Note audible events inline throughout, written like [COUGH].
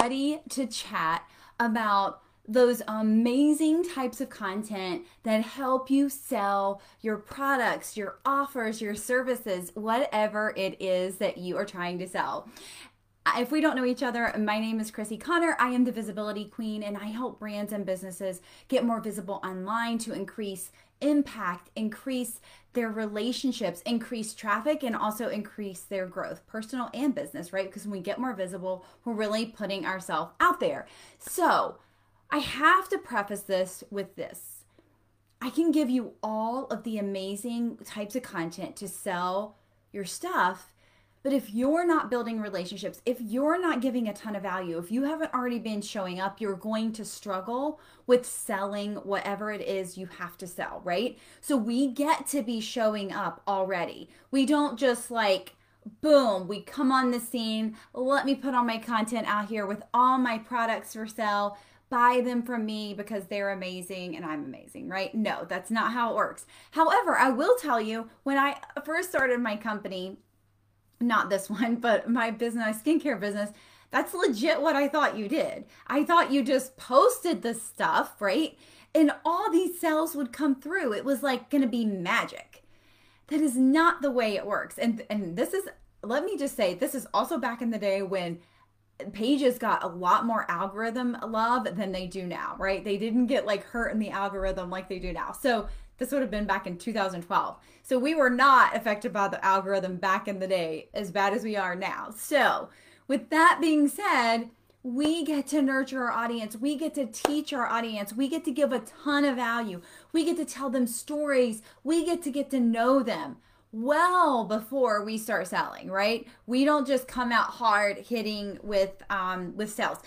ready to chat about those amazing types of content that help you sell your products, your offers, your services, whatever it is that you are trying to sell. If we don't know each other, my name is Chrissy Connor. I am the Visibility Queen, and I help brands and businesses get more visible online to increase impact, increase their relationships, increase traffic, and also increase their growth, personal and business, right? Because when we get more visible, we're really putting ourselves out there. So, I have to preface this with this. I can give you all of the amazing types of content to sell your stuff, but if you're not building relationships, if you're not giving a ton of value, if you haven't already been showing up, you're going to struggle with selling whatever it is you have to sell, right? So we get to be showing up already. We don't just like, boom, we come on the scene, let me put all my content out here with all my products for sale buy them from me because they're amazing and I'm amazing, right? No, that's not how it works. However, I will tell you when I first started my company, not this [LAUGHS] one, but my business, skincare business, that's legit what I thought you did. I thought you just posted the stuff, right? And all these sales would come through. It was like going to be magic. That is not the way it works. And and this is let me just say this is also back in the day when pages got a lot more algorithm love than they do now, right? They didn't get like hurt in the algorithm like they do now. So this would have been back in 2012. So we were not affected by the algorithm back in the day as bad as we are now. So, with that being said, we get to nurture our audience. We get to teach our audience. We get to give a ton of value. We get to tell them stories. We get to get to know them well before we start selling, right? We don't just come out hard hitting with um with sales.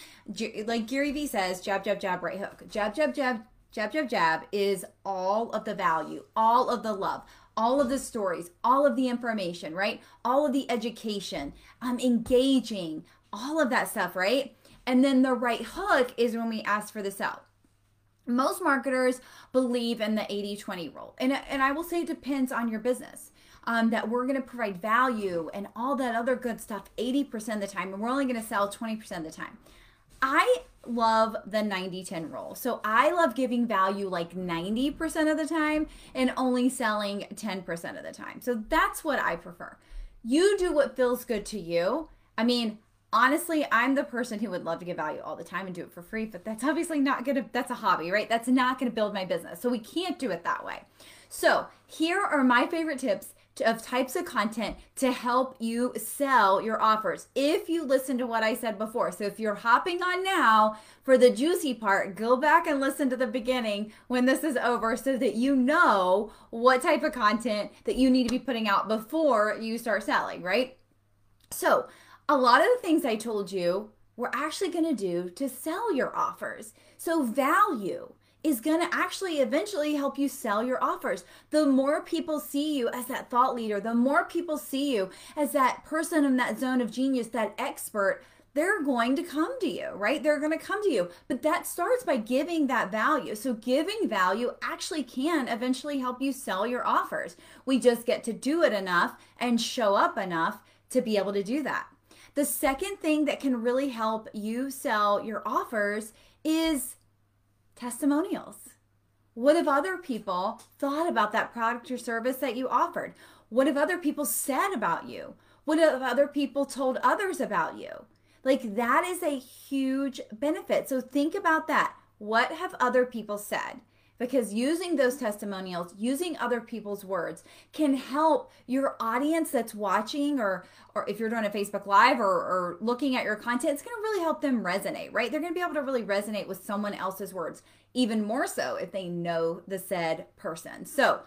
Like Gary Vee says, jab jab jab right hook. Jab jab jab jab jab jab is all of the value, all of the love, all of the stories, all of the information, right? All of the education, um engaging, all of that stuff, right? And then the right hook is when we ask for the sell most marketers believe in the 80-20 rule and, and i will say it depends on your business um, that we're going to provide value and all that other good stuff 80% of the time, and we're only going to sell 20% of the time. I love the 90 10 rule. So I love giving value like 90% of the time and only selling 10% of the time. So that's what I prefer. You do what feels good to you. I mean, honestly, I'm the person who would love to give value all the time and do it for free, but that's obviously not going to, that's a hobby, right? That's not going to build my business. So we can't do it that way. So here are my favorite tips of types of content to help you sell your offers. If you listen to what I said before. So if you're hopping on now for the juicy part, go back and listen to the beginning when this is over so that you know what type of content that you need to be putting out before you start selling, right? So, a lot of the things I told you we're actually going to do to sell your offers. So, value is going to actually eventually help you sell your offers. The more people see you as that thought leader, the more people see you as that person in that zone of genius, that expert, they're going to come to you, right? They're going to come to you. But that starts by giving that value. So, giving value actually can eventually help you sell your offers. We just get to do it enough and show up enough to be able to do that. The second thing that can really help you sell your offers is testimonials. What have other people thought about that product or service that you offered? What have other people said about you? What have other people told others about you? Like that is a huge benefit. So think about that. What have other people said? Because using those testimonials, using other people's words can help your audience that's watching or or if you're doing a Facebook live or, or looking at your content, it's going to really help them resonate, right? They're going to be able to really resonate with someone else's words, even more so if they know the said person. So,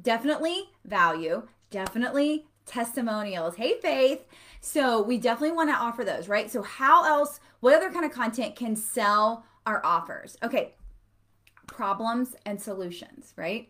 definitely value, definitely testimonials. Hey, Faith. So, we definitely want to offer those, right? So, how else, what other kind of content can sell our offers? Okay, problems and solutions, right?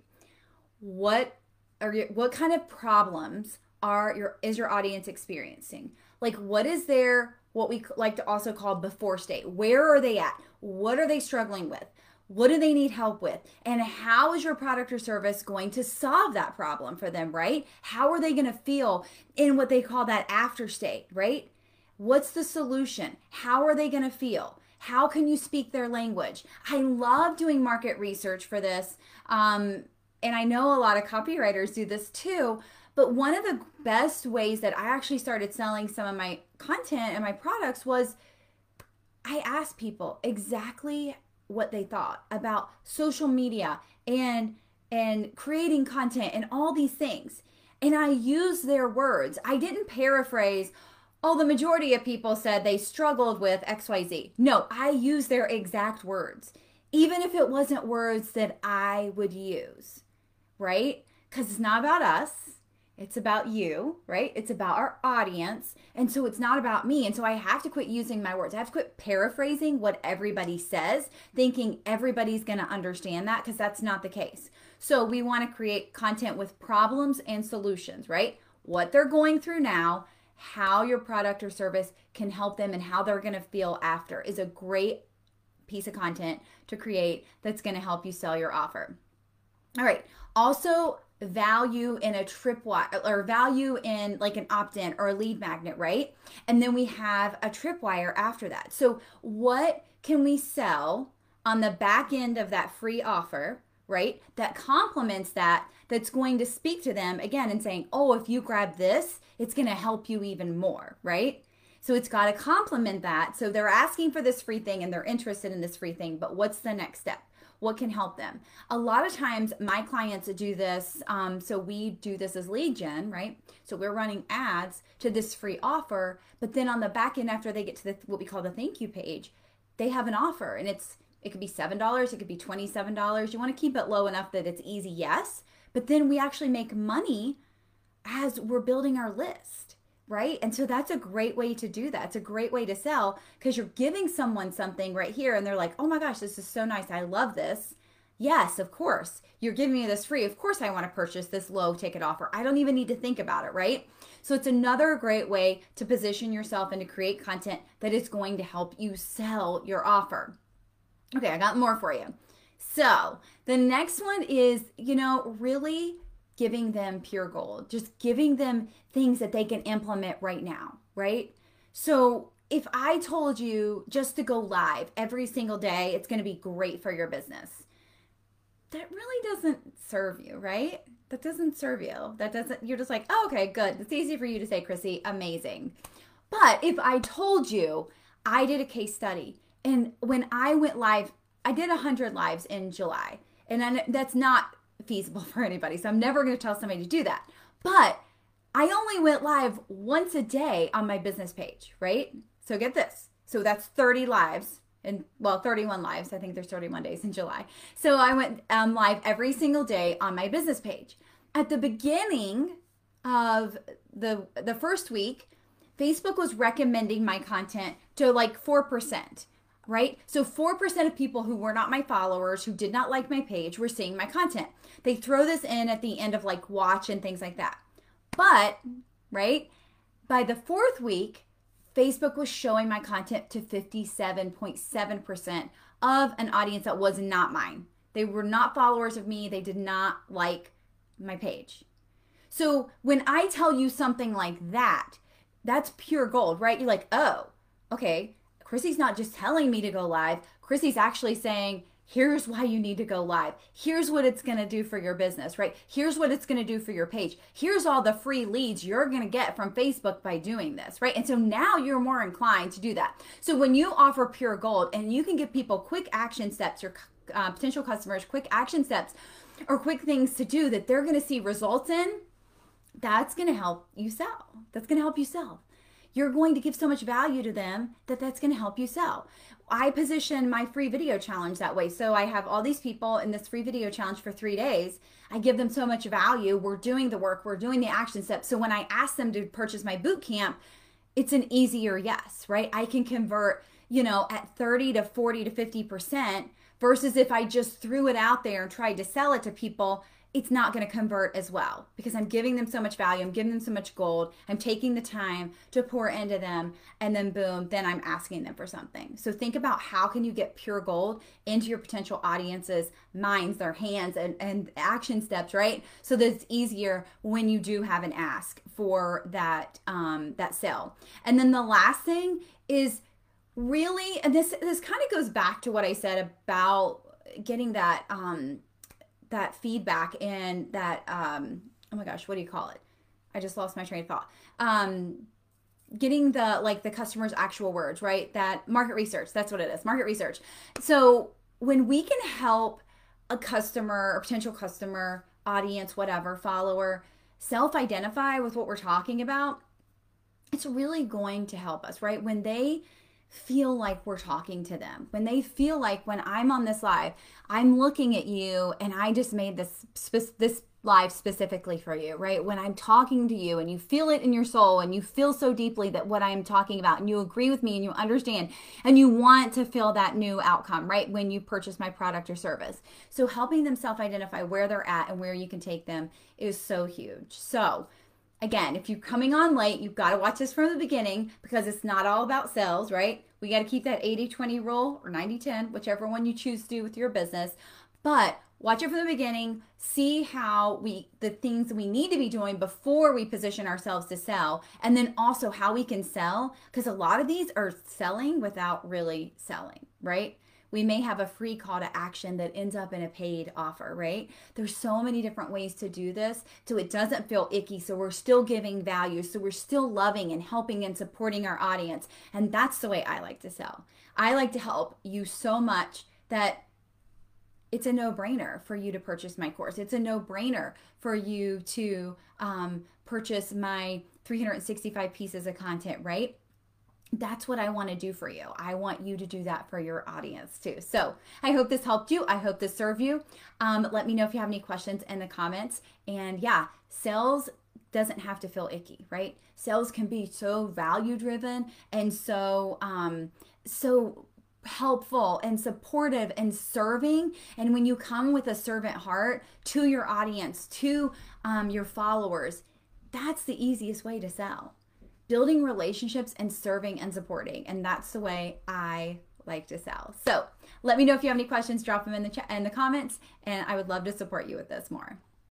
What are what kind of problems are your is your audience experiencing? Like what is their what we like to also call before state? Where are they at? What are they struggling with? What do they need help with? And how is your product or service going to solve that problem for them, right? How are they going to feel in what they call that after state, right? What's the solution? How are they going to feel? How can you speak their language? I love doing market research for this. Um, and I know a lot of copywriters do this too. But one of the best ways that I actually started selling some of my content and my products was I asked people exactly what they thought about social media and and creating content and all these things. And I used their words. I didn't paraphrase, oh, the majority of people said they struggled with XYZ. No, I use their exact words, even if it wasn't words that I would use, right? Because it's not about us. It's about you, right? It's about our audience. And so it's not about me. And so I have to quit using my words. I have to quit paraphrasing what everybody says, thinking everybody's going to understand that because that's not the case. So we want to create content with problems and solutions, right? What they're going through now, how your product or service can help them, and how they're going to feel after is a great piece of content to create that's going to help you sell your offer. All right. Also, value in a tripwire or value in like an opt-in or a lead magnet, right? And then we have a tripwire after that. So what can we sell on the back end of that free offer, right? That complements that that's going to speak to them again and saying, "Oh, if you grab this, it's going to help you even more," right? So it's got to complement that. So they're asking for this free thing and they're interested in this free thing, but what's the next step? what can help them a lot of times my clients do this um, so we do this as lead gen right so we're running ads to this free offer but then on the back end after they get to the, what we call the thank you page they have an offer and it's it could be seven dollars it could be twenty seven dollars you want to keep it low enough that it's easy yes but then we actually make money as we're building our list right? And so that's a great way to do that. It's a great way to sell because you're giving someone something right here and they're like, oh my gosh, this is so nice. I love this. Yes, of course. You're giving me this free. Of course, I want to purchase this low ticket offer. I don't even need to think about it, right? So it's another great way to position yourself and to create content that is going to help you sell your offer. Okay, I got more for you. So the next one is, you know, really giving them pure gold, just giving them things that they can implement right now, right? So if I told you just to go live every single day, it's going to be great for your business. That really doesn't serve you, right? That doesn't serve you. That doesn't, you're just like, oh, okay, good. It's easy for you to say, Chrissy, amazing. But if I told you I did a case study and when I went live, I did 100 lives in July. And that's not feasible [LAUGHS] for anybody. So I'm never going to tell somebody to do that. But I only went live once a day on my business page, right? So get this. So that's 30 lives and well 31 lives i think there's 31 days in july so i went um, live every single day on my business page at the beginning of the the first week facebook was recommending my content to like 4% right? So 4% of people who were not my followers, who did not like my page, were seeing my content. They throw this in at the end of like watch and things like that. But, right, by the fourth week, Facebook was showing my content to 57.7% of an audience that was not mine. They were not followers of me, they did not like my page. So when I tell you something like that, that's pure gold, right? You're like, oh, okay, Chrissy's not just telling me to go live. Chrissy's actually saying, here's why you need to go live. Here's what it's going to do for your business, right? Here's what it's going to do for your page. Here's all the free leads you're going to get from Facebook by doing this, right? And so now you're more inclined to do that. So when you offer pure gold and you can give people quick action steps, your uh, potential customers, quick action steps or quick things to do that they're going to see results in, that's going to help you sell. That's going to help you sell you're going to give so much value to them that that's going to help you sell. I position my free video challenge that way. So I have all these people in this free video challenge for three days. I give them so much value. We're doing the work, we're doing the action steps. So when I ask them to purchase my boot camp, it's an easier yes, right? I can convert, you know, at 30 to 40 to 50% versus if I just threw it out there and tried to sell it to people it's not going to convert as well because I'm giving them so much value. I'm giving them so much gold. I'm taking the time to pour into them and then boom, then I'm asking them for something. So think about how can you get pure gold into your potential audience's minds, their hands and, and action steps, right? So that it's easier when you do have an ask for that um, that sale. And then the last thing is really, and this this kind of goes back to what I said about getting that um that feedback and that um oh my gosh what do you call it? I just lost my train of thought. Um getting the like the customer's actual words right? That market research that's what it is market research. So when we can help a customer or potential customer audience whatever follower self identify with what we're talking about it's really going to help us right? When they feel like we're talking to them. When they feel like when I'm on this live, I'm looking at you and I just made this this live specifically for you, right? When I'm talking to you and you feel it in your soul and you feel so deeply that what I'm talking about and you agree with me and you understand and you want to feel that new outcome, right? When you purchase my product or service. So helping them self-identify where they're at and where you can take them is so huge. So, again, if you're coming on late, you've got to watch this from the beginning because it's not all about sales, right? We got to keep that 80 20 rule or 90 10, whichever one you choose to do with your business. But watch it from the beginning, see how we, the things we need to be doing before we position ourselves to sell, and then also how we can sell because a lot of these are selling without really selling, right? We may have a free call to action that ends up in a paid offer, right? There's so many different ways to do this so it doesn't feel icky. So we're still giving value. So we're still loving and helping and supporting our audience. And that's the way I like to sell. I like to help you so much that it's a no brainer for you to purchase my course. It's a no brainer for you to um, purchase my 365 pieces of content, right? That's what I want to do for you. I want you to do that for your audience too. So I hope this helped you. I hope this served you. Um, let me know if you have any questions in the comments. And yeah, sales doesn't have to feel icky, right? Sales can be so value driven and so um, so helpful and supportive and serving. And when you come with a servant heart to your audience, to um, your followers, that's the easiest way to sell building relationships and serving and supporting. And that's the way I like to sell. So let me know if you have any questions, drop them in the chat in the comments, and I would love to support you with this more.